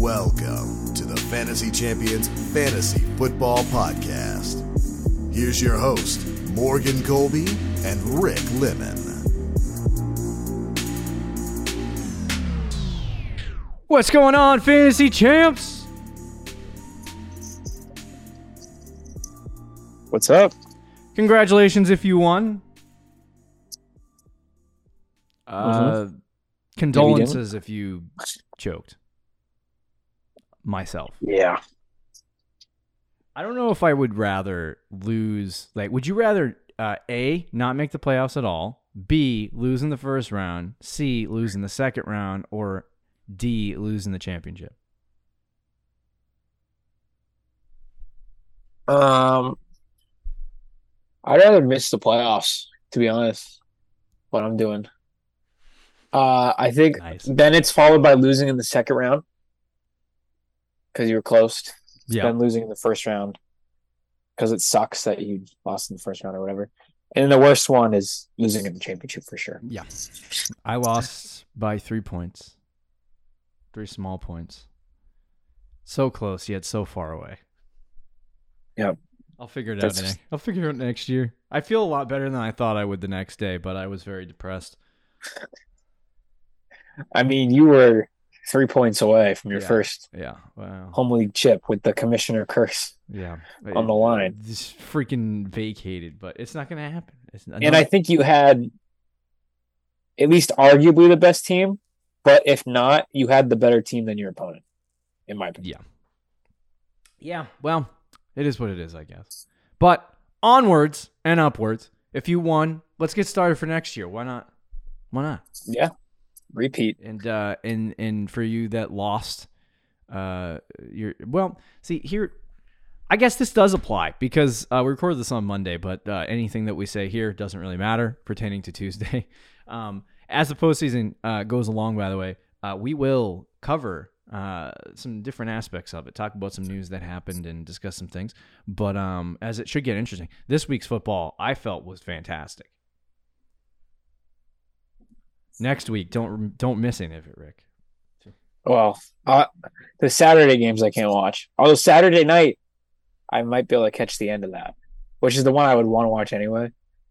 Welcome to the Fantasy Champions Fantasy Football Podcast. Here's your host, Morgan Colby and Rick Lemon. What's going on, fantasy champs? What's up? Congratulations if you won. Uh, condolences if you choked. Myself. Yeah. I don't know if I would rather lose. Like, would you rather uh, A, not make the playoffs at all, B, lose in the first round, C, lose in the second round, or D, lose in the championship? Um, I'd rather miss the playoffs, to be honest. What I'm doing. Uh, I think Nice. then it's followed by losing in the second round because you were close. Yeah. Then losing in the first round because it sucks that you lost in the first round or whatever. And the worst one is losing in the championship for sure. Yeah. I lost by three points. Three small points. So close, yet so far away. Yeah. I'll figure it That's- out. Next. I'll figure it out next year. I feel a lot better than I thought I would the next day, but I was very depressed. I mean, you were three points away from your Yeah. first Yeah. Wow. home league chip with the commissioner curse. Yeah. On the line. Just freaking vacated, but it's not going to happen. It's not, And I think you had at least arguably the best team, but if not, you had the better team than your opponent, in my opinion. Yeah. Yeah. Well, it is what it is, I guess. But onwards and upwards. If you won, let's get started for next year. Why not? Why not? Yeah. Repeat. And uh and and for you that lost uh your well, see here I guess this does apply because uh, we recorded this on Monday, but uh, anything that we say here doesn't really matter pertaining to Tuesday. Um, as the postseason uh, goes along, by the way, uh, we will cover uh, some different aspects of it, talk about some news that happened, and discuss some things. But um, as it should get interesting, this week's football I felt was fantastic. Next week, don't don't miss any of it, Rick. Well, uh, the Saturday games I can't watch. Although Saturday night, I might be able to catch the end of that, which is the one I would want to watch anyway,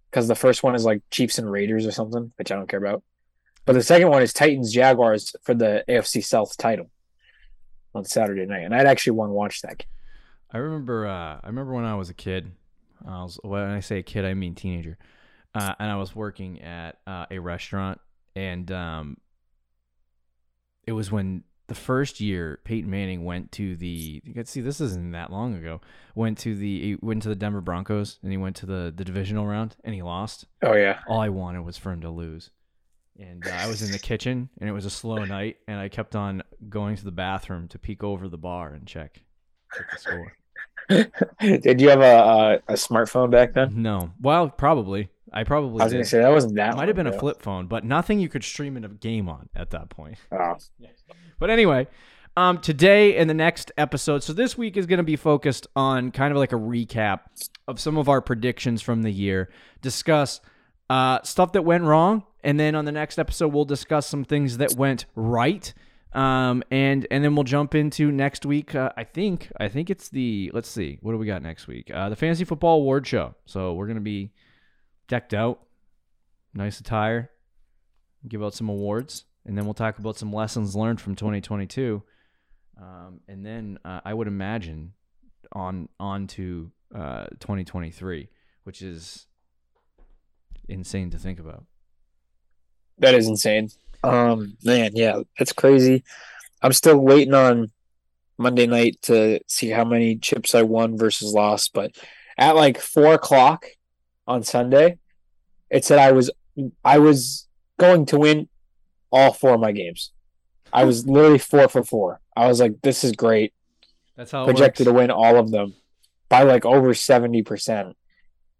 because the first one is like Chiefs and Raiders or something, which I don't care about. But the second one is Titans Jaguars for the AFC South title on Saturday night, and I'd actually want to watch that. game. I remember. Uh, I remember when I was a kid. I was when I say kid, I mean teenager. Uh, and I was working at uh, a restaurant, and um, it was when the first year Peyton Manning went to the. You can see this isn't that long ago. Went to the he went to the Denver Broncos, and he went to the the divisional round, and he lost. Oh yeah, All I wanted was for him to lose. And uh, I was in the kitchen, and it was a slow night, and I kept on going to the bathroom to peek over the bar and check, check the score. Did you have a, a a smartphone back then? No. Well, probably. I probably I was did. gonna say that wasn't that. Might have been a flip phone, but nothing you could stream in a game on at that point. ago. But anyway, um, today and the next episode. So this week is going to be focused on kind of like a recap of some of our predictions from the year. Discuss uh, stuff that went wrong, and then on the next episode we'll discuss some things that went right. Um, and and then we'll jump into next week. Uh, I think I think it's the let's see what do we got next week? Uh, the fantasy football award show. So we're gonna be decked out, nice attire, give out some awards, and then we'll talk about some lessons learned from 2022. Um, and then uh, I would imagine on on to uh, 2023, which is insane to think about. That is insane. Um, man, yeah, that's crazy. I'm still waiting on Monday night to see how many chips I won versus lost. But at like four o'clock on Sunday, it said I was I was going to win all four of my games. I was literally four for four. I was like, this is great. That's how it projected to win all of them by like over 70%.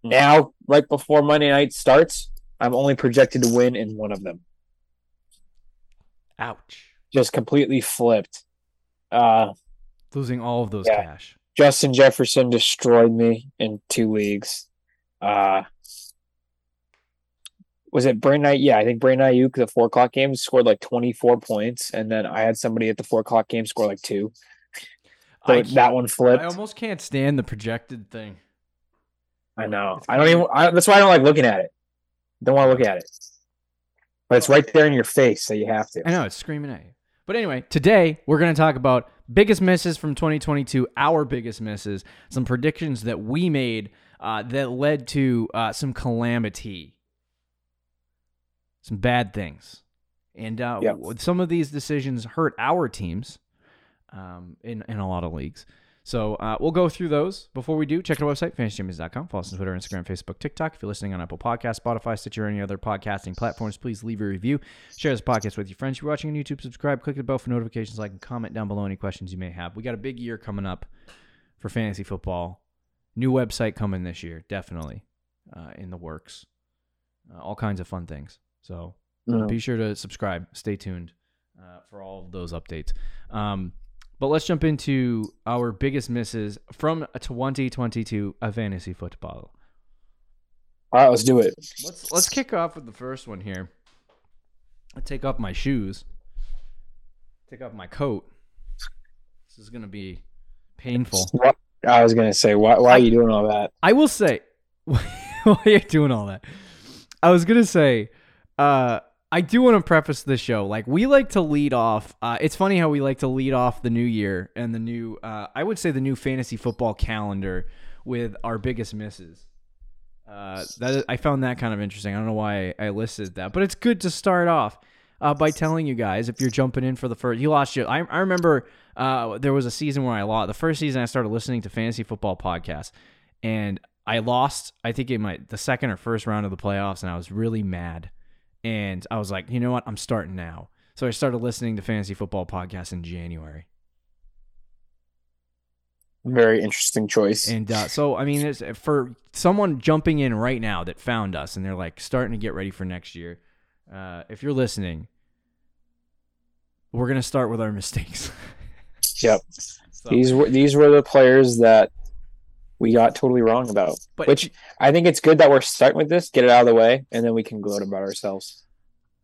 Now, right before Monday night starts, I'm only projected to win in one of them. Ouch! Just completely flipped. Uh, Losing all of those Yeah. cash. Justin Jefferson destroyed me in two leagues. Uh, was it Brandon? Yeah, I think Brandon Aiyuk, the four o'clock game, scored like twenty four points, and then I had somebody at the four o'clock game score like two. So that one flipped. I almost can't stand the projected thing. I know. I don't even. I, that's why I don't like looking at it. Don't want to look at it. But it's right there in your face, so you have to. I know it's screaming at you. But anyway, today we're going to talk about biggest misses from 2022, our biggest misses, some predictions that we made uh, that led to uh, some calamity, some bad things, and uh, Yep. some of these decisions hurt our teams um, in in a lot of leagues. So uh, we'll go through those. Before we do, check our website, fantasychampions.com. Follow us on Twitter, Instagram, Facebook, TikTok. If you're listening on Apple Podcasts, Spotify, Stitcher, or any other podcasting platforms, please leave a review. Share this podcast with your friends. If you're watching on YouTube, subscribe, click the bell for notifications, like, and comment down below any questions you may have. We got a big year coming up for fantasy football. New website coming this year, definitely uh, in the works. Uh, all kinds of fun things. So Mm. be sure to subscribe. Stay tuned uh, for all of those updates. Um, but let's jump into our biggest misses from 2022 of fantasy football. All right, let's do it. Let's let's kick off with the first one here. I take off my shoes. Take off my coat. This is gonna be painful. I was gonna say, why, why are you doing all that? I will say, while you're you doing all that, I was gonna say, uh, I do want to preface the show. Like we like to lead off. Uh, it's funny how we like to lead off the new year and the new, uh, I would say, the new fantasy football calendar with our biggest misses. Uh, that is, I found that kind of interesting. I don't know why I listed that, but it's good to start off uh, by telling you guys if you're jumping in for the first. You lost your. I, I remember uh, there was a season where I lost. The first season I started listening to fantasy football podcasts, and I lost. I think in my the second or first round of the playoffs, and I was really mad. And I was like, you know what? I'm starting now. So I started listening to fantasy football podcasts in January. Very interesting choice. And uh, so, I mean, it's, for someone jumping in right now that found us and they're like starting to get ready for next year, uh, if you're listening, we're gonna start with our mistakes. Yep. So- These were these were the players that we got totally wrong about. but Which I think it's good that we're starting with this, get it out of the way, and then we can gloat about ourselves.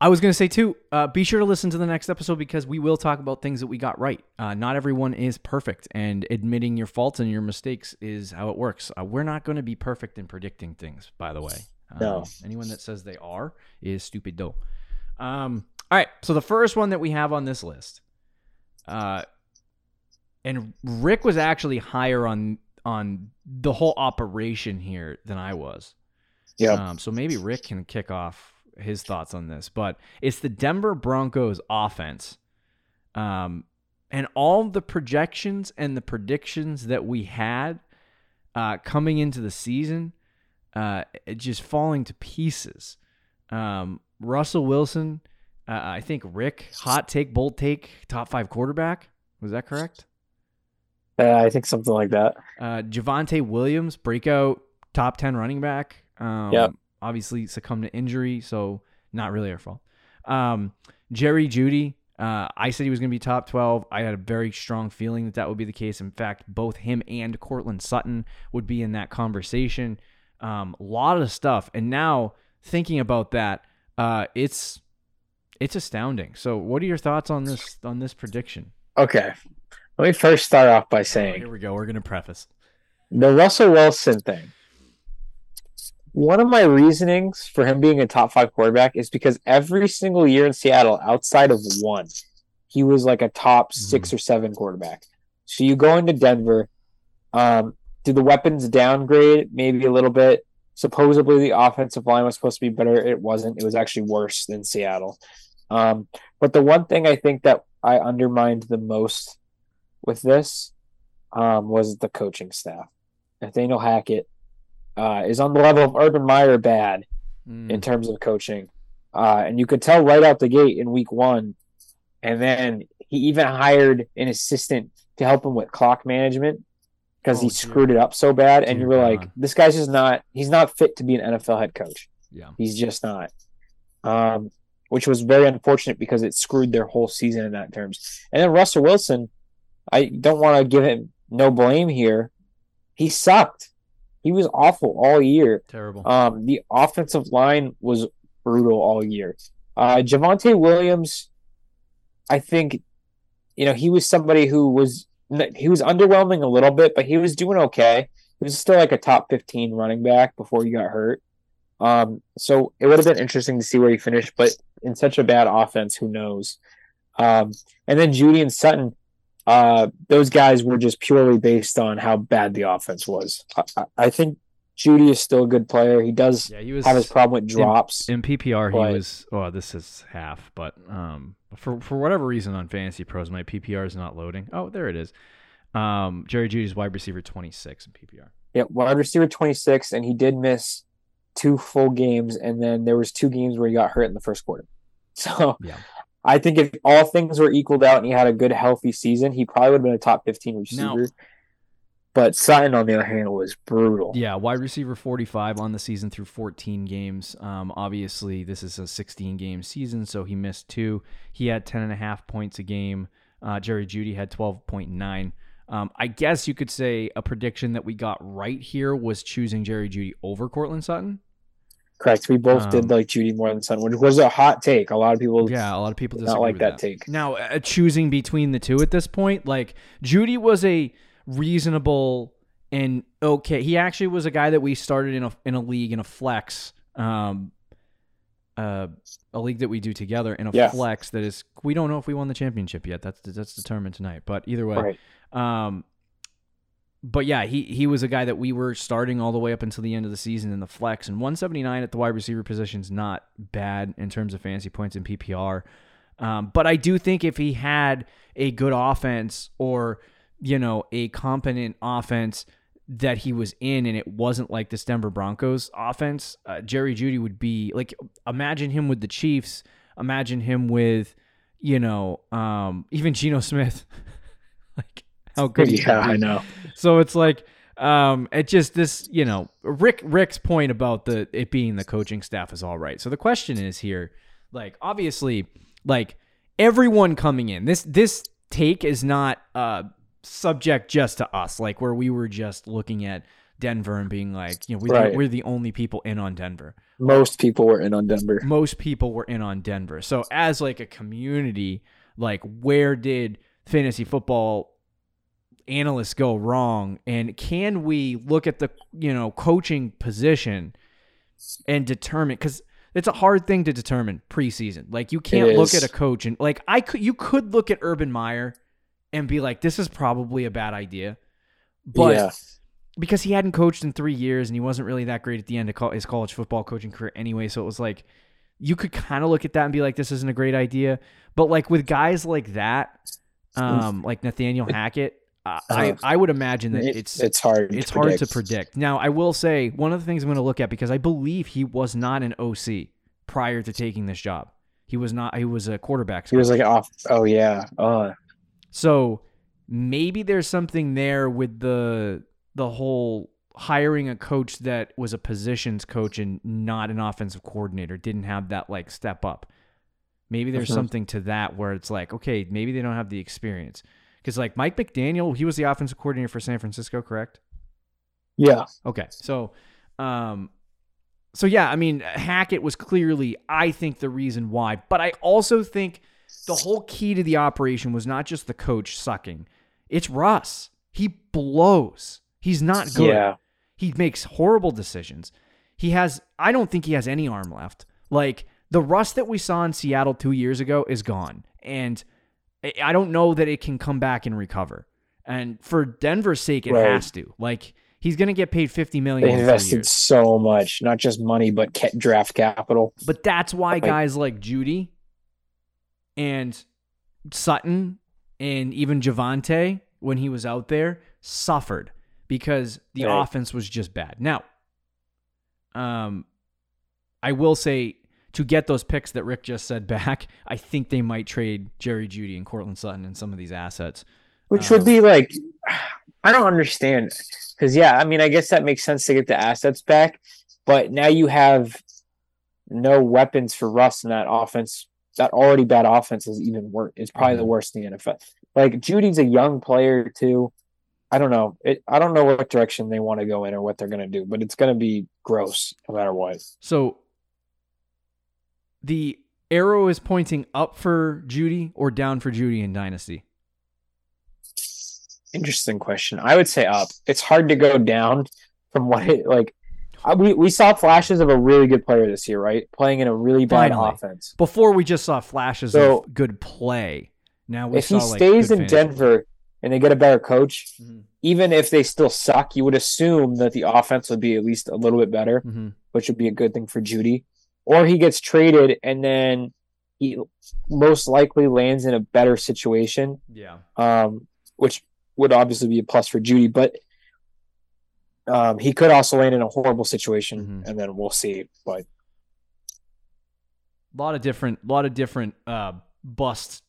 I was gonna say too, uh, be sure to listen to the next episode because we will talk about things that we got right. Uh, not everyone is perfect, and admitting your faults and your mistakes is how it works. Uh, we're not going to be perfect in predicting things, by the way. Um, No. Anyone that says they are is stupid dope. Um, all right, so the first one that we have on this list, uh, and Rick was actually higher on on the whole operation here than I was. Yeah. Um, so maybe Rick can kick off his thoughts on this, but it's the Denver Broncos offense. Um, and all the projections and the predictions that we had uh, coming into the season, uh, just falling to pieces. Um, Russell Wilson, uh, I think Rick, hot take, bold take, top five quarterback. Was that correct? Uh, I think something like that. Uh, Javonte Williams, breakout top 10 running back. Um, Yep. Obviously succumbed to injury, so not really our fault. Um, Jerry Jeudy, uh, I said he was going to be top 12. I had a very strong feeling that that would be the case. In fact, both him and Courtland Sutton would be in that conversation. A um, lot of stuff. And now thinking about that, uh, it's it's astounding. So, what are your thoughts on this on this prediction? Okay. Let me first start off by Oh, saying here we go. We're going to preface. the Russell Wilson thing. One of my reasonings for him being a top five quarterback is because every single year in Seattle, outside of one, he was like a top six or seven quarterback. So you go into Denver, um, do the weapons downgrade maybe a little bit? Supposedly the offensive line was supposed to be better. It wasn't. It was actually worse than Seattle. Um, but the one thing I think that I undermined the most with this um, was the coaching staff. Nathaniel Hackett uh, is on the level of Urban Meyer bad Mm. in terms of coaching. Uh, and you could tell right out the gate in week one. And then he even hired an assistant to help him with clock management because Oh, he screwed it up so bad. and you were like, God. this guy's just not, he's not fit to be an NFL head coach. Yeah. He's just not. Um, which was very unfortunate because it screwed their whole season in that terms. And then Russell Wilson, I don't want to give him no blame here. He sucked. He was awful all year. Terrible. Um, the offensive line was brutal all year. Uh, Javonte Williams, I think, you know, he was somebody who was he was underwhelming a little bit, but he was doing okay. He was still like a top fifteen running back before he got hurt. Um, so it would have been interesting to see where he finished, but in such a bad offense, who knows? Um, and then Jeudy and Sutton, uh, those guys were just purely based on how bad the offense was. I, I think Jeudy is still a good player. He does yeah, he was, have his problem with drops. In, in PPR, he was. Oh, this is half, but um, for for whatever reason on Fantasy Pros, my PPR is not loading. Oh, there it is. Um, Jerry Jeudy's wide receiver twenty six in PPR. Yeah, wide receiver twenty six, and he did miss two full games, and then there was two games where he got hurt in the first quarter. So yeah. I think if all things were equaled out and he had a good, healthy season, he probably would have been a top 15 receiver. Now, but Sutton, on the other hand, was brutal. Yeah, wide receiver 45 on the season through 14 games. Um, obviously, this is a 16 game season, so he missed two. He had 10 and a half points a game. Uh, Jerry Jeudy had 12.9. Um, I guess you could say a prediction that we got right here was choosing Jerry Jeudy over Courtland Sutton. Correct. We both um, did like Jeudy more than Sutton, which was a hot take. A lot of people, yeah, a lot of people not like that, that, take. Now, uh, choosing between the two at this point, like Jeudy was a reasonable and okay. He actually was a guy that we started in a in a league in a flex, um, uh, a league that we do together in a yeah. flex that is. We don't know if we won the championship yet. That's that's determined tonight. But either way, right. um, but yeah, he he was a guy that we were starting all the way up until the end of the season in the flex, and 179 at the wide receiver position is not bad in terms of fantasy points in PPR. Um, but I do think if he had a good offense or you know a competent offense that he was in, and it wasn't like this Denver Broncos offense, uh, Jerry Jeudy would be like imagine him with the Chiefs, imagine him with you know um, even Geno Smith, like how good. Yeah, I know. So it's like um it just this you know rick rick's point about the it being the coaching staff is all right so the question is here like obviously like everyone coming in this this take is not uh subject just to us like where we were just looking at denver and being like you know we, right. we're the only people in on denver most people were in on denver most people were in on denver so as like a community like where did fantasy football analysts go wrong? And can we look at the you know coaching position and determine because it's a hard thing to determine preseason. Like you can't look at a coach and like i could you could look at urban meyer and be like this is probably a bad idea. But yeah. because he hadn't coached in three years and he wasn't really that great at the end of his college football coaching career anyway so it was like you could kind of look at that and be like this isn't a great idea. But like with guys like that um like nathaniel hackett uh, I, I would imagine that it's it's hard it's to hard predict. to predict. Now, I will say one of the things I'm going to look at because I believe he was not an OC prior to taking this job. He was not. He was a quarterback. He was like off. Oh yeah. Uh. So maybe there's something there with the the whole hiring a coach that was a positions coach and not an offensive coordinator didn't have that like step up. Maybe there's uh-huh. something to that where it's like, okay, maybe they don't have the experience. Because like Mike McDaniel, he was the offensive coordinator for San Francisco, correct? Yeah. Okay. So, um, so yeah, I mean, Hackett was clearly, I think, the reason why. But I also think the whole key to the operation was not just the coach sucking. It's Russ. He blows. He's not good. Yeah. He makes horrible decisions. He has, I don't think he has any arm left. Like the Russ that we saw in Seattle two years ago is gone. And I don't know that it can come back and recover. And for Denver's sake, it right. has to. Like he's going to get paid fifty million. They invested so much, not just money, but draft capital. But that's why like, guys like Jeudy and Sutton and even Javonte, when he was out there, suffered because the right. offense was just bad. Now, um, I will say to get those picks that Rick just said back, I think they might trade Jerry Jeudy and Courtland Sutton and some of these assets. Which um, would be like, I don't understand. Because, yeah, I mean, I guess that makes sense to get the assets back. But now you have no weapons for Russ in that offense. That already bad offense is even worse. It's probably mm-hmm. the worst in the NFL. Like, Jeudy's a young player, too. I don't know. It, I don't know what direction they want to go in or what they're going to do, but it's going to be gross no matter what. So the arrow is pointing up for Jeudy or down for Jeudy in Dynasty? Interesting question. I would say up. It's hard to go down from what it like. We we saw flashes of a really good player this year, right? Playing in a really bad Finally. offense. Before we just saw flashes So- of good play. Now we If saw he like, stays good in. Denver and they get a better coach, Mhm. even if they still suck, you would assume that the offense would be at least a little bit better, Mhm. which would be a good thing for Jeudy. Or he gets traded and then he most likely lands in a better situation, Yeah. um, which would obviously be a plus for Jeudy. But um, he could also land in a horrible situation, Mhm. and then we'll see. But A lot of different, a lot of different uh, busts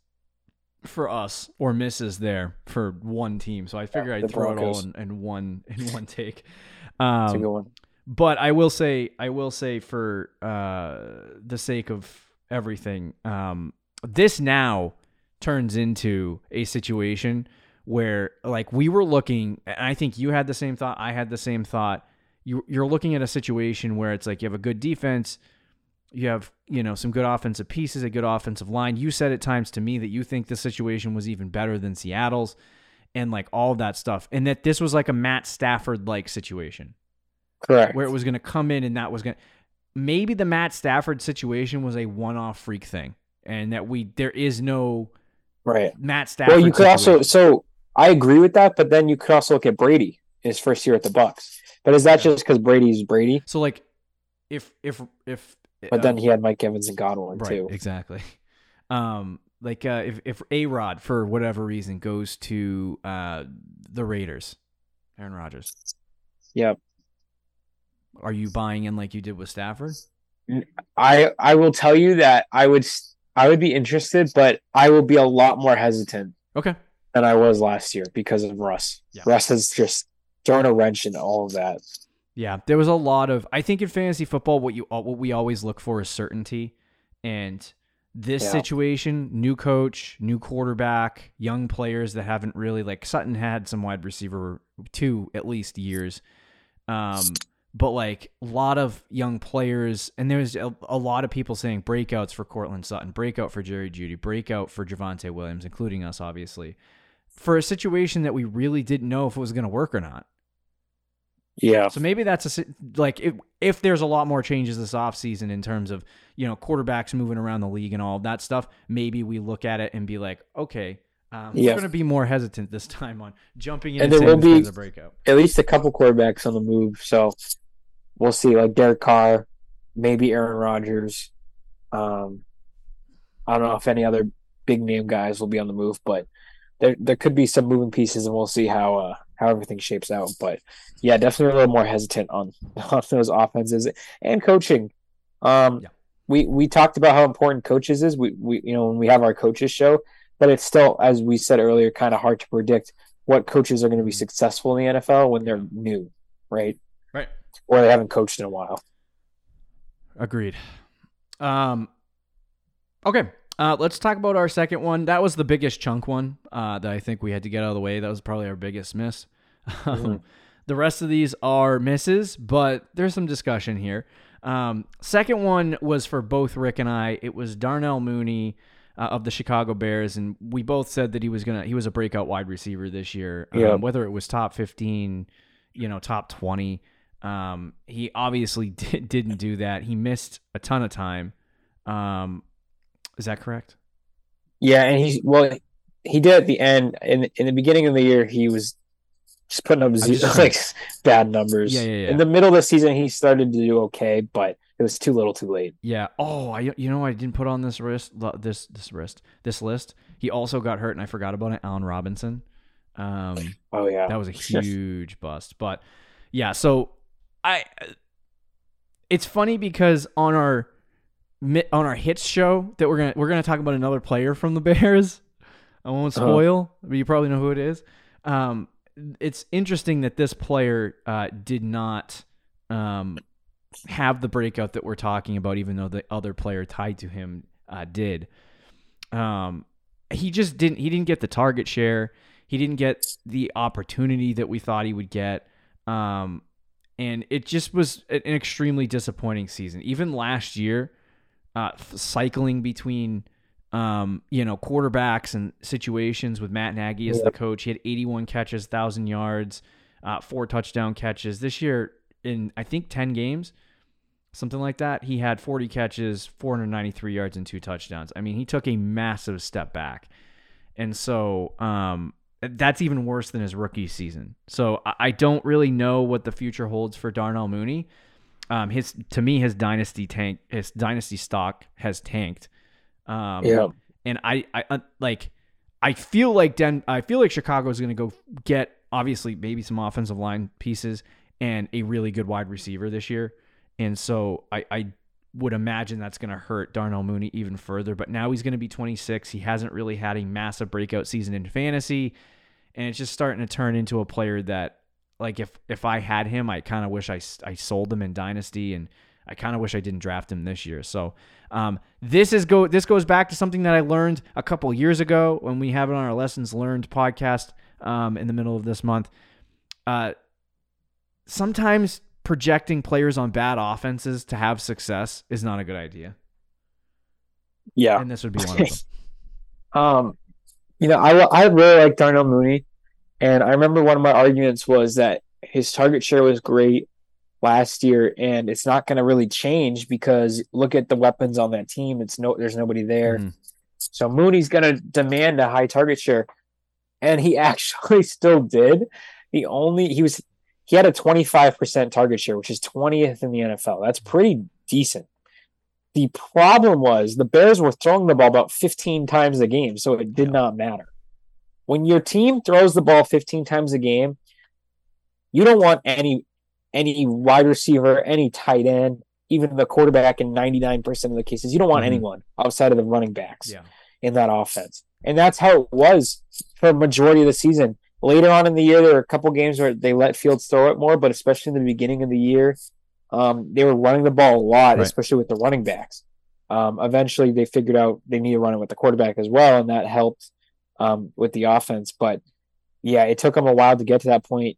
for us or misses there for one team. So I figure the I'd throw it all in, in one in one take. it's a Um, good one. But I will say, I will say for uh, the sake of everything, um, this now turns into a situation where, like, we were looking, and I think you had the same thought. I had the same thought. You, you're looking at a situation where it's like you have a good defense, you have you know some good offensive pieces, a good offensive line. You said at times to me that you think the situation was even better than Seattle's, and like all that stuff, and that this was like a Matt Stafford like situation Correct. where it was going to come in and that was going to maybe the Matt Stafford situation was a one-off freak thing and that we there is no right. Matt Stafford Well, you could also so I agree with that, but then you could also look at Brady in his first year at the Bucks. But is that just because Brady's Brady? so like if if if But uh, then he had Mike Evans and Godwin right too. exactly um like uh, if if A-Rod for whatever reason goes to uh the Raiders Aaron Rodgers Yep. Are you buying in like you did with Stafford I I will tell you that I would I would be interested, but I will be a lot more hesitant okay than I was last year because of Russ. Yeah. Russ has just thrown a wrench in all of that. Yeah, there was a lot of. I think in fantasy football, what you what we always look for is certainty, and this Yeah. situation, new coach, new quarterback, young players that haven't really like Sutton had some wide receiver two at least years, um, but like a lot of young players, and there's a, a lot of people saying breakouts for Courtland Sutton, breakout for Jerry Jeudy, breakout for Javonte Williams, including us, obviously, for a situation that we really didn't know if it was going to work or not. Yeah. So maybe that's a like if if there's a lot more changes this offseason in terms of, you know, quarterbacks moving around the league and all that stuff, maybe we look at it and be like, okay, um, we're going to be more hesitant this time on jumping in And and, there will be- a breakout. At least a couple quarterbacks on the move, so we'll see. Like Derek Carr, maybe Aaron Rodgers. Um, I don't know if any other big name guys will be on the move, but there there could be some moving pieces, and we'll see how uh, how everything shapes out. But yeah, definitely a little more hesitant on on those offenses and coaching. Um, Yeah. we we talked about how important coaches is. We we you know when we have our coaches show, but it's still as we said earlier, kind of hard to predict what coaches are going to be successful in the NFL when they're new, right? Right. Or they haven't coached in a while. Agreed. Um, okay. Uh, let's talk about our second one. That was the biggest chunk one uh, that I think we had to get out of the way. That was probably our biggest miss. Um, the rest of these are misses, but there's some discussion here. Um, second one was for both Rick and I. It was Darnell Mooney uh, of the Chicago Bears, and we both said that he was gonna he was a breakout wide receiver this year. Um, Yeah. Whether it was top 15, you know, top 20. Um, he obviously did, didn't do that. He missed a ton of time. Um, is that correct? Yeah, and he's well, he did at the end. In in the beginning of the year, he was just putting up just- like bad numbers. Yeah, yeah, yeah. In the middle of the season, he started to do okay, but it was too little, too late. Yeah. Oh, I you know I didn't put on this wrist this this wrist this list. He also got hurt, and I forgot about it. Allen Robinson. Um, Oh yeah, that was a huge bust. But yeah, so I it's funny because on our on our hits show that we're gonna we're gonna talk about another player from the Bears. I won't Uh-huh. spoil, but you probably know who it is. Um, it's interesting that this player uh, did not um, have the breakout that we're talking about, even though the other player tied to him uh, did. Um, he just didn't. He didn't get the target share. He didn't get the opportunity that we thought he would get. Um, and it just was an extremely disappointing season. Even last year, uh, cycling between um, you know quarterbacks and situations with Matt Nagy as the coach. He had 81 catches, thousand yards, uh, four touchdown catches this year in I think 10 games, something like that. He had 40 catches, 493 yards, and two touchdowns. I mean, he took a massive step back, and so um, that's even worse than his rookie season. So I don't really know what the future holds for Darnell Mooney. Um, his to me, his dynasty tank, his dynasty stock has tanked. Um, Yeah. and I, I uh, like, I feel like Den, I feel like Chicago is going to go get obviously maybe some offensive line pieces and a really good wide receiver this year, and so I, I would imagine that's going to hurt Darnell Mooney even further. But now he's going to be 26. He hasn't really had a massive breakout season in fantasy, and it's just starting to turn into a player that, like, if if I had him, I kind of wish I I sold him in dynasty, and I kind of wish I didn't draft him this year. So um, this is go this goes back to something that I learned a couple years ago when we have it on our lessons learned podcast um, in the middle of this month. Uh, sometimes projecting players on bad offenses to have success is not a good idea, Yeah. and this would be one of them. Um, you know, I I really like Darnell Mooney, and I remember one of my arguments was that his target share was great last year, and it's not going to really change because look at the weapons on that team. It's no, there's nobody there, Mhm. so Mooney's going to demand a high target share, and he actually still did. He only he was he had a 25% target share, which is 20th in the NFL. That's pretty decent. The problem was the Bears were throwing the ball about 15 times a game, so it did not matter. When your team throws the ball 15 times a game, you don't want any any wide receiver, any tight end, even the quarterback in 99% of the cases. You don't want Mhm. anyone outside of the running backs Yeah. in that offense. And that's how it was for a majority of the season. Later on in the year, there were a couple games where they let Fields throw it more, but especially in the beginning of the year, um, they were running the ball a lot, Right. especially with the running backs. Um, eventually, they figured out they need to run it with the quarterback as well, and that helped um, with the offense. But yeah, it took him a while to get to that point,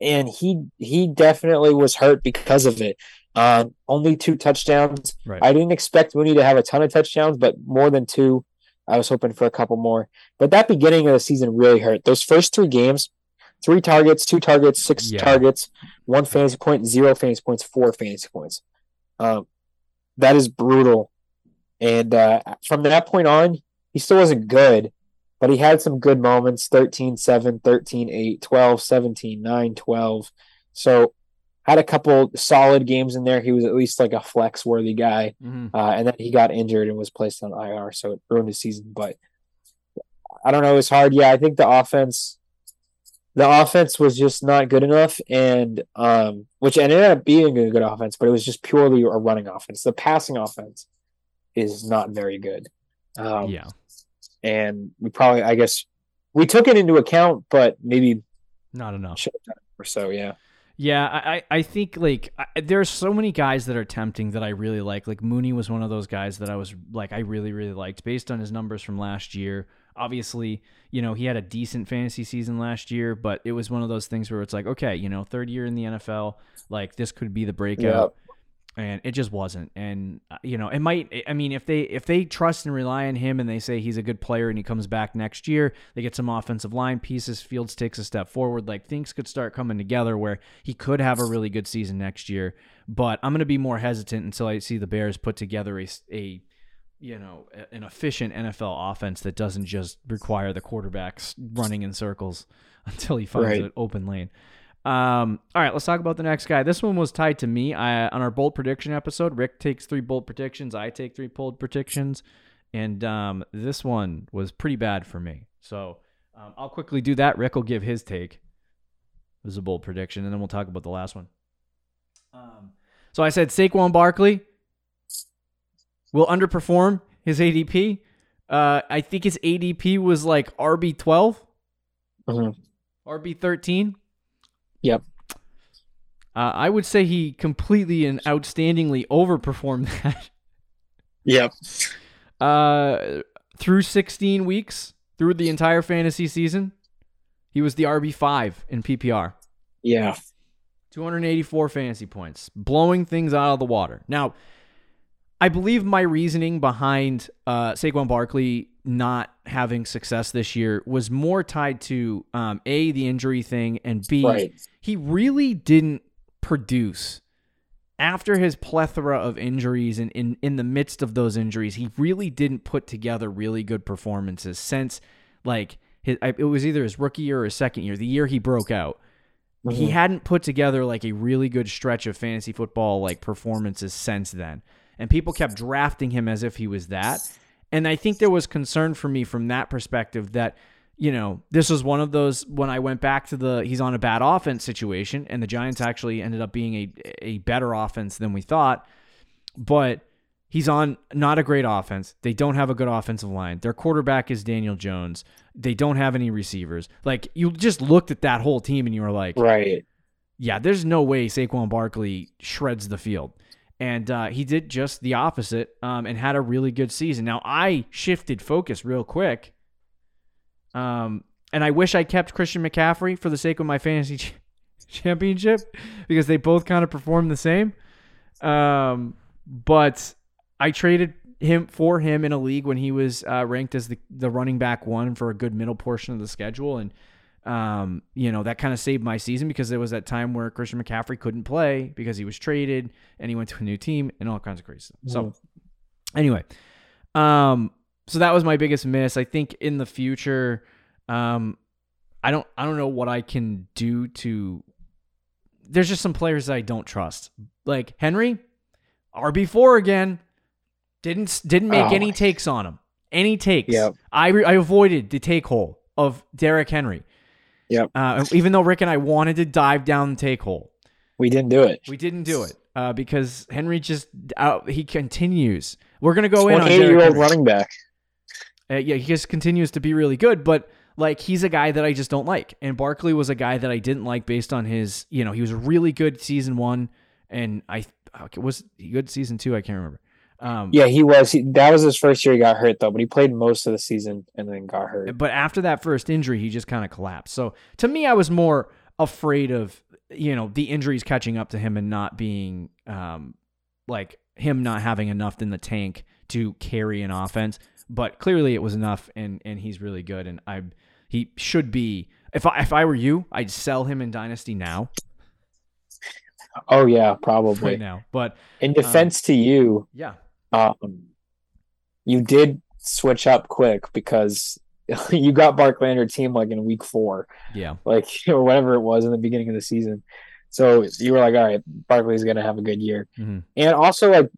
and he he definitely was hurt because of it. Um, only two touchdowns. Right. I didn't expect Mooney to have a ton of touchdowns, but more than two. I was hoping for a couple more. But that beginning of the season really hurt. Those first three games, three targets, two targets, six Yeah. targets, one fantasy point, zero fantasy points, four fantasy points. Um, that is brutal. And uh, from that point on, he still wasn't good, but he had some good moments 13 7, 13 8, 12 17, 9 12. So had a couple solid games in there. He was at least like a flex worthy guy. Mhm. Uh, and then he got injured and was placed on IR, so it ruined his season. But I don't know, it was hard. Yeah, I think the offense, the offense was just not good enough, and um, which ended up being a good offense, but it was just purely a running offense. The passing offense is not very good. Um, yeah. and we probably, I guess, we took it into account, but maybe Not enough. should have done it or so. Yeah, Yeah, I, I think like I, are so many guys that are tempting that I really like. Like Mooney was one of those guys that I was like I really really liked based on his numbers from last year. Obviously, you know he had a decent fantasy season last year, but it was one of those things where it's like, okay, you know, third year in the NFL, like this could be the breakout, and it just wasn't. And uh, you know, it might. I mean, if they if they trust and rely on him and they say he's a good player and he comes back next year, they get some offensive line pieces. Fields takes a step forward. Like things could start coming together where he could have a really good season next year. But I'm going to be more hesitant until I see the Bears put together a, a you know an efficient NFL offense that doesn't just require the quarterbacks running in circles until he finds Right. an open lane. Um, all right, let's talk about the next guy. This one was tied to me. I on our bold prediction episode. Rick takes three bold predictions. I take three bold predictions, and um, this one was pretty bad for me. So um, I'll quickly do that. Rick will give his take. It was a bold prediction, and then we'll talk about the last one. Um, so I said Saquon Barkley will underperform his ADP. Uh, I think his ADP was like RB twelve, mm-hmm. RB thirteen. Yep. Uh, I would say he completely and outstandingly overperformed that. Yep. Uh, through 16 weeks, through the entire fantasy season, he was the RB5 in PPR. Yeah. 284 fantasy points, blowing things out of the water. Now, I believe my reasoning behind uh, Saquon Barkley not having success this year was more tied to um, a the injury thing and b Right. he really didn't produce after his plethora of injuries and in, in the midst of those injuries he really didn't put together really good performances since like his, it was either his rookie year or his second year the year he broke out he Mhm. hadn't put together like a really good stretch of fantasy football like performances since then and people kept drafting him as if he was that and i think there was concern for me from that perspective that you know this was one of those when i went back to the he's on a bad offense situation and the giants actually ended up being a, a better offense than we thought but he's on not a great offense. They don't have a good offensive line. Their quarterback is Daniel Jones. They don't have any receivers. Like you just looked at that whole team and you were like, Right. yeah, there's no way Saquon Barkley shreds the field. And uh, he did just the opposite um, and had a really good season. Now, I shifted focus real quick. Um, and I wish I kept Christian McCaffrey for the sake of my fantasy ch- championship because they both kind of performed the same. Um, but I traded him for him in a league when he was uh, ranked as the, the running back one for a good middle portion of the schedule. And um, you know, that kind of saved my season because there was that time where Christian McCaffrey couldn't play because he was traded and he went to a new team and all kinds of crazy stuff. So anyway, um, so that was my biggest miss. I think in the future, um, I don't, I don't know what I can do to. There's just some players that I don't trust, like Henry, RB four again. Didn't didn't make Oh. any takes on him. Any takes. Yep. I re- I avoided the take hole of Derrick Henry. Yep. Uh, even though Rick and I wanted to dive down the take hole, We didn't do it. we didn't do it uh, because Henry just out. He continues. We're gonna go in on 28 Derrick year old Henry. running back. Uh, yeah, he just continues to be really good, but like he's a guy that I just don't like. And Barkley was a guy that I didn't like based on his, you know, he was really good season one, and I was he good season two. I can't remember. Um, Yeah, he was. He, that was his first year he got hurt though, but he played most of the season and then got hurt. But after that first injury, he just kind of collapsed. So to me, I was more afraid of you know the injuries catching up to him and not being um, like him not having enough in the tank to carry an offense. But clearly, it was enough, and and he's really good, and I he should be. If I if I were you, I'd sell him in Dynasty now, Oh yeah, probably. right now. But In defense to you, yeah, um, you did switch up quick because you got Barkley on your team like in week four, yeah, like or whatever it was in the beginning of the season. So you were like, all right, Barkley's gonna have a good year. Mhm. And also like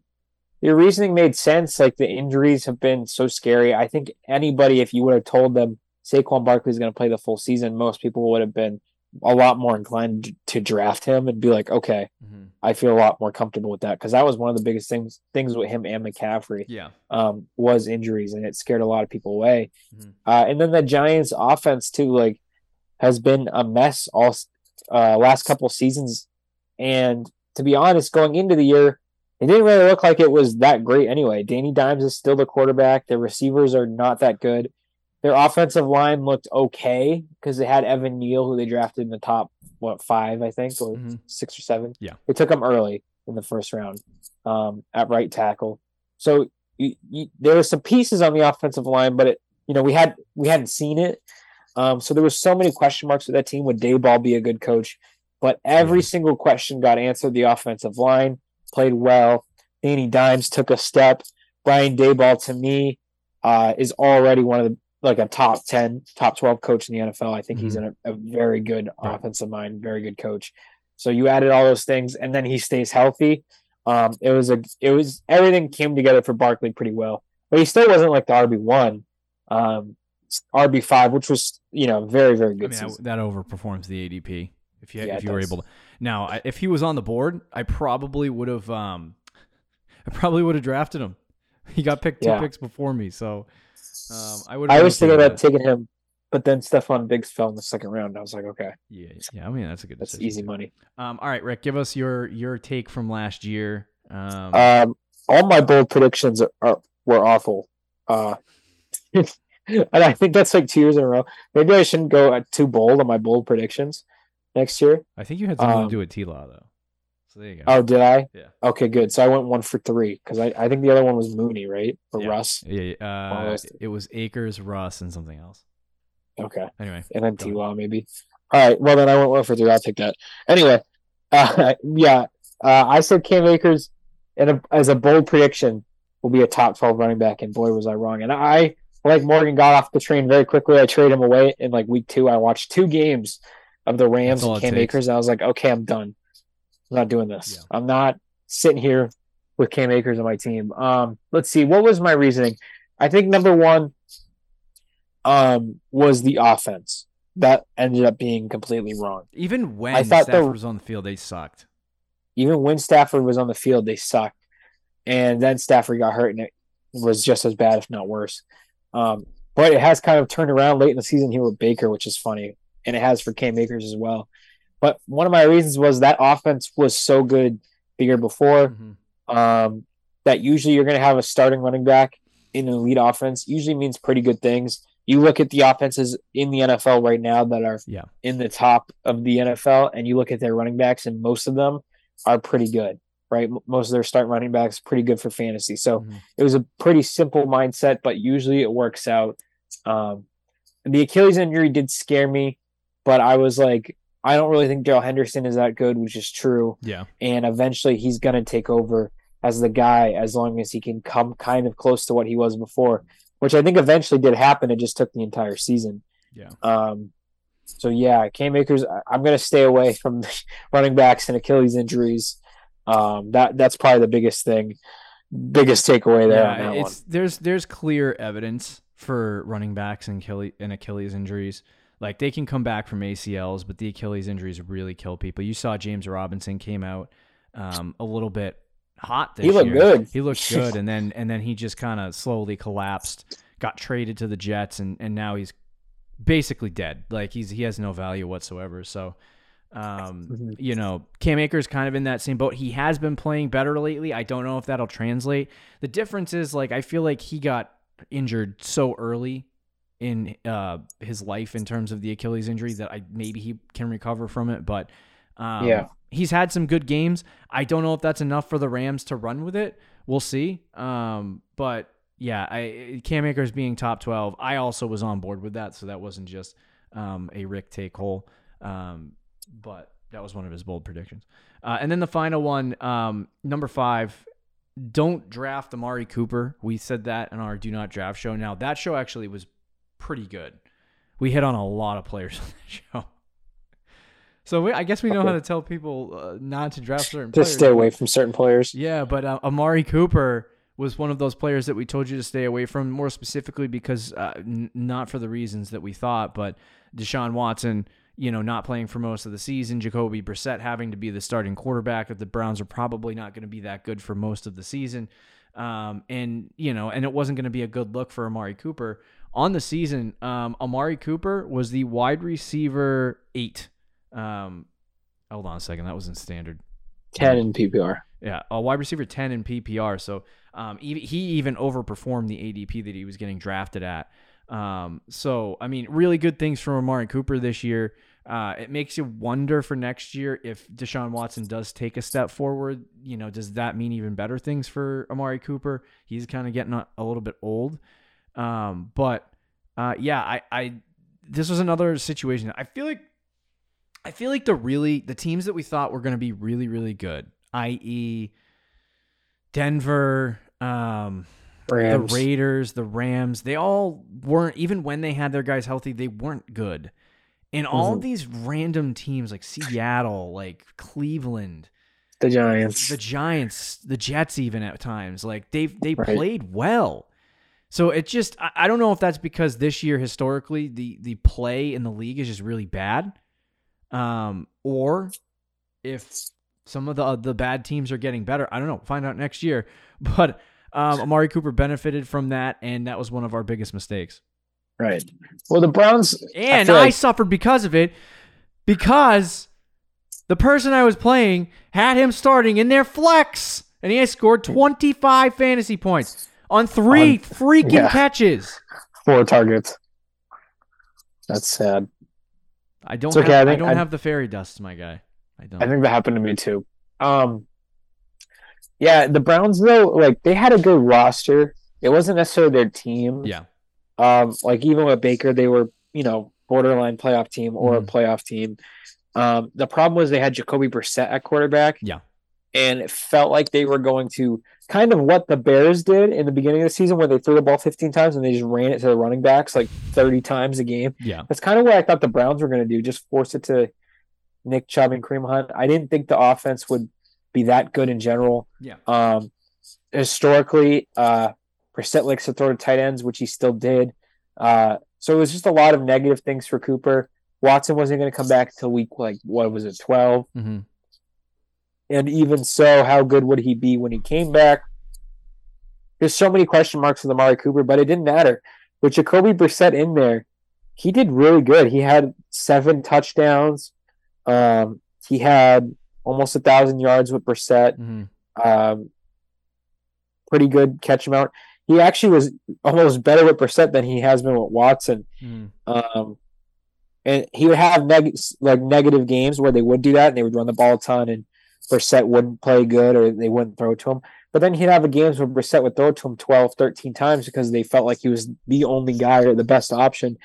your reasoning made sense. Like the injuries have been so scary. I think anybody, if you would have told them Saquon Barkley's gonna play the full season, most people would have been a lot more inclined to draft him and be like, okay, Mhm. I feel a lot more comfortable with that because that was one of the biggest things things with him and McCaffrey yeah, um, was injuries, and it scared a lot of people away. Mhm. Uh, and then the Giants' offense too, like, has been a mess all uh, last couple seasons. And to be honest, going into the year, it didn't really look like it was that great anyway. Danny Dimes is still the quarterback. The receivers are not that good. Their offensive line looked okay because they had Evan Neal, who they drafted in the top what five, I think, or Mhm. six or seven. Yeah. they took him early in the first round um, at right tackle. So you, you, there were some pieces on the offensive line, but it, you know, we had we hadn't seen it. Um, so there was so many question marks with that team. Would Daboll be a good coach? But every single question got answered. The offensive line played well. Danny Dimes took a step. Brian Daboll, to me, uh, is already one of the like a top ten, top twelve coach in the NFL. I think he's in a, a very good Right. offensive mind, very good coach. So you added all those things, and then he stays healthy. Um, it was a, it was everything came together for Barkley pretty well, but he still wasn't like the RB one, um, RB five, which was you know very very I good. mean that, that overperforms the ADP if you Yeah, if you were able to. Now, if he was on the board, I probably would have um, I probably would have drafted him. He got picked two Yeah. picks before me, so um, I would. I was thinking about taking him, but then Stefon Diggs fell in the second round. I was like, okay, Yeah, yeah. I mean, that's a good. that's easy too. money. Um, all right, Rick, give us your your take from last year. Um, Um, all my bold predictions are, are were awful. Uh, and I think that's like two years in a row. Maybe I shouldn't go too bold on my bold predictions next year. I think you had something um, to do with T Law though. So there you go. Oh, did I? Yeah. Okay, good. So I went one for three because I, I think the other one was Mooney, right? Or Yeah. Russ. Yeah, uh, it was Akers, Russ, and something else. Okay. Anyway, And then T. Law maybe. All right. Well then I went one for three. I'll take that. Anyway, uh, yeah. Uh, I said Cam Akers in a, as a bold prediction will be a top twelve running back, and boy was I wrong. And I like Morgan got off the train very quickly. I traded him away in like week two. I watched two games of the Rams and Cam takes. Akers. And I was like, okay, I'm done. I'm not doing this. Yeah. I'm not sitting here with Cam Akers on my team. Um, let's see. What was my reasoning? I think number one um was the offense. That ended up being completely wrong. even when I thought the- Stafford was on the field, they sucked. Even when Stafford was on the field, they sucked. And then Stafford got hurt and it was just as bad, if not worse. Um, but it has kind of turned around late in the season here with Baker, which is funny. And it has for Cam Akers as well. But one of my reasons was that offense was so good the year before. Mhm. um, that usually you're going to have a starting running back in an elite offense usually means pretty good things. You look at the offenses in the NFL right now that are Yeah. in the top of the NFL, and you look at their running backs, and most of them are pretty good, right? Most of their start running backs pretty good for fantasy. So Mhm. it was a pretty simple mindset, but usually it works out. Um, the Achilles injury did scare me, but I was like, I don't really think Darrell Henderson is that good, which is true Yeah. and eventually he's going to take over as the guy as long as he can come kind of close to what he was before, which I think eventually did happen. It just took the entire season. Yeah. Um, so yeah, Cam Akers, I'm going to stay away from running backs and Achilles injuries. Um, that that's probably the biggest thing, biggest takeaway there on Yeah, that it's there's there's clear evidence for running backs and Achilles, and Achilles injuries. Like they can come back from ACLs, but the Achilles injuries really kill people. You saw James Robinson came out um, a little bit hot this He looked year. good. He looked good, and then and then he just kind of slowly collapsed. Got traded to the Jets, and and now he's basically dead. Like he's he has no value whatsoever. So. Um, Mhm. you know, Cam Akers kind of in that same boat. He has been playing better lately. I don't know if that'll translate. The difference is like I feel like he got injured so early in uh his life in terms of the Achilles injury that I maybe he can recover from it, but um Yeah. he's had some good games. I don't know if that's enough for the Rams to run with it. We'll see. Um but yeah, I Cam Akers being top 12, I also was on board with that, so that wasn't just um a Rick take hole. Um but that was one of his bold predictions. Uh, and then the final one, um, number five, don't draft Amari Cooper. We said that in our Do Not Draft show. Now, that show actually was pretty good. We hit on a lot of players on that show. So we, I guess we know how to tell people uh, not to draft certain Just players. stay away from certain players. Yeah, but uh, Amari Cooper was one of those players that we told you to stay away from, more specifically because uh, n- not for the reasons that we thought, but Deshaun Watson, you know, not playing for most of the season, Jacoby Brissett having to be the starting quarterback, that the Browns are probably not going to be that good for most of the season. Um, and, you know, and it wasn't going to be a good look for Amari Cooper. On the season, um, Amari Cooper was the wide receiver eight. Um, hold on a second. That was in standard. Ten in PPR. Yeah, a wide receiver 10 in PPR. So um, he, he even overperformed the ADP that he was getting drafted at. Um, so, I mean, really good things from Amari Cooper this year. Uh, it makes you wonder for next year if Deshaun Watson does take a step forward. You know, does that mean even better things for Amari Cooper? He's kind of getting a, a little bit old. Um, but uh, yeah, I, I this was another situation. I feel like I feel like the really the teams that we thought were going to be really really good, i.e., Denver, um, Rams. the Raiders, the Rams, they all weren't even when they had their guys healthy, they weren't good. And all Mhm. these random teams like Seattle, like Cleveland, the Giants. the Giants, the Jets, even at times, like they've they Right. played well. So it just I, I don't know if that's because this year historically the the play in the league is just really bad, um, or if some of the the bad teams are getting better. I don't know. Find out next year. But um, Amari Cooper benefited from that, and that was one of our biggest mistakes. right. Well, the Browns. And I, like- suffered because of it, because the person I was playing had him starting in their flex, and he had scored 25 fantasy points on three On- freaking yeah. catches. four targets. That's sad. I don't It's okay, have, I I, don't I- have the fairy dust, my guy. I don't. I think that happened to me too. Um, yeah, the Browns though, like they had a good roster. It wasn't necessarily their team. Yeah. Um, like even with Baker, they were you know borderline playoff team or Mhm. a playoff team. Um, the problem was they had Jacoby Brissett at quarterback. Yeah. and it felt like they were going to kind of what the Bears did in the beginning of the season, where they threw the ball 15 times and they just ran it to the running backs like 30 times a game. Yeah. That's kind of what I thought the Browns were going to do, just force it to Nick Chubb and Kareem Hunt. I didn't think the offense would be that good in general. Yeah. Um, historically, uh, Brissett likes to throw to tight ends, which he still did. Uh, so it was just a lot of negative things for Cooper. Watson wasn't going to come back till week like what was it, twelve? Mm-hmm. And even so, how good would he be when he came back? There's so many question marks with Amari Cooper, but it didn't matter. With Jacoby Brissett in there, he did really good. He had seven touchdowns. Um, he had almost a thousand yards with Brissett. Mm-hmm. Um, pretty good catch amount. He actually was almost better with Brissett than he has been with Watson. Mm-hmm. Um, and he would have neg- like negative games where they would do that and they would run the ball a ton and Brissett wouldn't play good or they wouldn't throw to him. But then he'd have a games where Brissett would throw to him 12, 13 times because they felt like he was the only guy or the best option.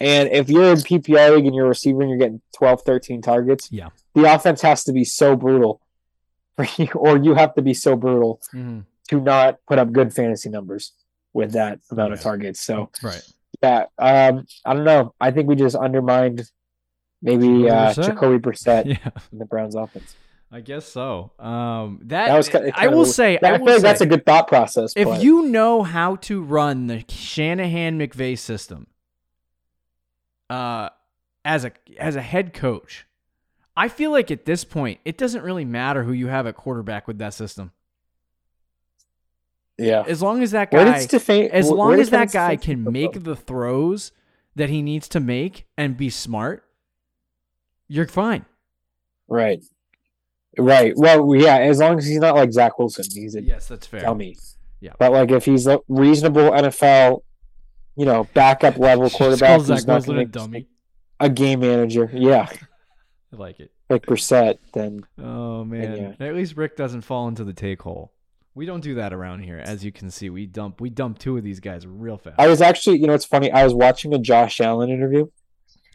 And if you're in PPR league and you're a receiver and you're getting 12, 13 targets, Yeah. the offense has to be so brutal for you, or you have to be so brutal Mm-hmm. to not put up good fantasy numbers with that amount of targets. So Right. yeah, um, I don't know. I think we just undermined maybe uh, Brissett? Jacoby Brissett Yeah. in the Browns offense. I guess so. Um, that, That was ki- I will of- say, I, I feel will like that's a good thought process. if but you know how to run the Shanahan McVay system, uh, as a as a head coach, I feel like at this point it doesn't really matter who you have at quarterback with that system, yeah, as long as that guy, Stefan, as long as that guy can make the throws that he needs to make and be smart, you're fine. right, right. Well, yeah, as long as he's not like Zach Wilson, he's a Yes, that's fair. dummy. Yeah. but like if he's a reasonable NFL, you know, backup level quarterback, Zach not Wilson a dummy. a game manager, yeah, I like it. like Brissett, then Oh man! yeah. At least Rick doesn't fall into the take hole. We don't do that around here, as you can see. We dump we dump two of these guys real fast. I was actually, you know, it's funny. I was watching a Josh Allen interview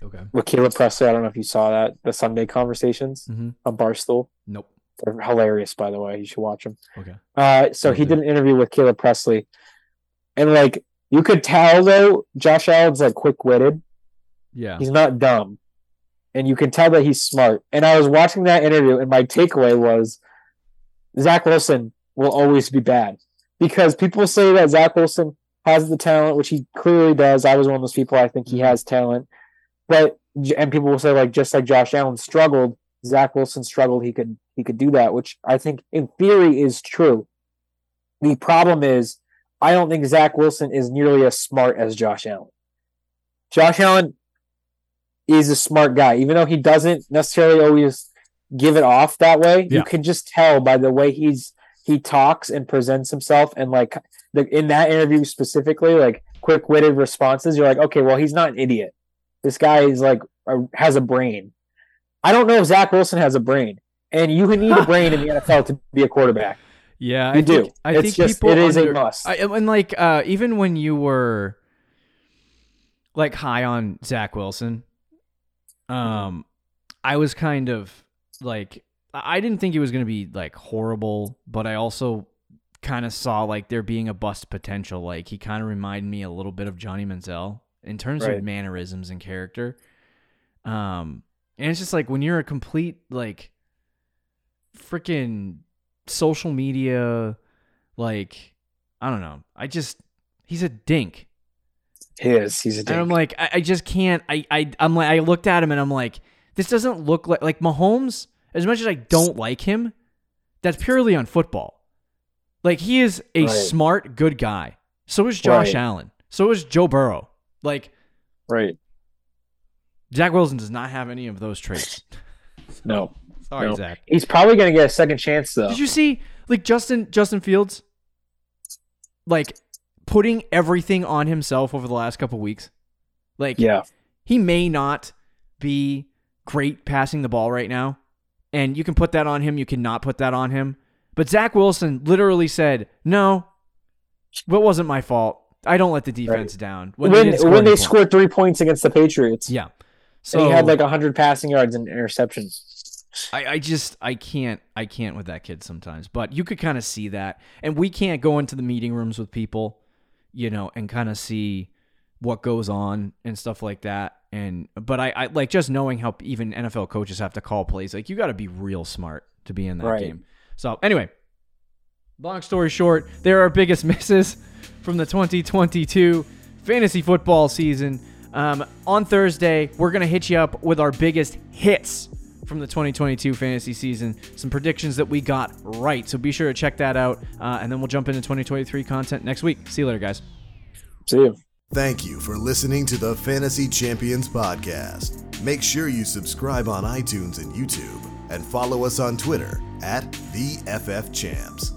okay. with Caleb Pressley. I don't know if you saw that, the Sunday conversations Mm-hmm. on Barstool. Nope. They're hilarious, by the way. You should watch them. Okay. Uh, so he did an interview with Caleb Pressley, and like you could tell though, Josh Allen's like quick witted. Yeah. He's not dumb, and you can tell that he's smart. And I was watching that interview, and my takeaway was Zach Wilson will always be bad because people say that Zach Wilson has the talent, which he clearly does. I was one of those people. I think he has talent, but and people will say like just like Josh Allen struggled, Zach Wilson struggled. He could he could do that, which I think in theory is true. The problem is, I don't think Zach Wilson is nearly as smart as Josh Allen. Josh Allen is a smart guy, even though he doesn't necessarily always give it off that way. Yeah. You can just tell by the way he's he talks and presents himself, and like the, in that interview specifically, like quick witted responses. You're like, okay, well, he's not an idiot. This guy is like has a brain. I don't know if Zach Wilson has a brain, and you need a brain in the NFL to be a quarterback. Yeah, You I do. Think, I It's think just- people it is a under- must. I, and like uh, even when you were like high on Zach Wilson, um, I was kind of like I didn't think he was gonna be like horrible, but I also kind of saw like there being a bust potential. Like he kind of reminded me a little bit of Johnny Manziel in terms Right. of mannerisms and character. Um, and it's just like when you're a complete like freaking social media, like I don't know. I just he's a dink. He is. He's a dink. And I'm like, I, I just can't. I, I, I'm like, I looked at him and I'm like, this doesn't look like like Mahomes. As much as I don't like him, that's purely on football. Like he is a Right. smart, good guy. So is Josh Right. Allen. So is Joe Burrow. Like Right. Zach Wilson does not have any of those traits. No. Sorry, No. Zach. He's probably going to get a second chance though. Did you see like Justin Justin Fields, like putting everything on himself over the last couple weeks? Like, yeah. he may not be great passing the ball right now, and you can put that on him. You cannot put that on him. But Zach Wilson literally said, "No, what wasn't my fault. I don't let the defense down." When they when, they scored three points against the Patriots, yeah. So So he had like hundred passing yards and interceptions. I, I just I can't I can't with that kid sometimes. But you could kind of see that, and we can't go into the meeting rooms with people, you know, and kind of see what goes on and stuff like that. And but I, I like just knowing how even NFL coaches have to call plays. Like you got to be real smart to be in that Right. game. So anyway, long story short, there are our biggest misses from the 2022 fantasy football season. Um, on Thursday, we're gonna hit you up with our biggest hits from the 2022 fantasy season. Some predictions that we got right. So be sure to check that out, uh, and then we'll jump into 2023 content next week. See you later, guys. See you. Thank you for listening to the Fantasy Champions Podcast. Make sure you subscribe on iTunes and YouTube and follow us on Twitter at the FF Champs.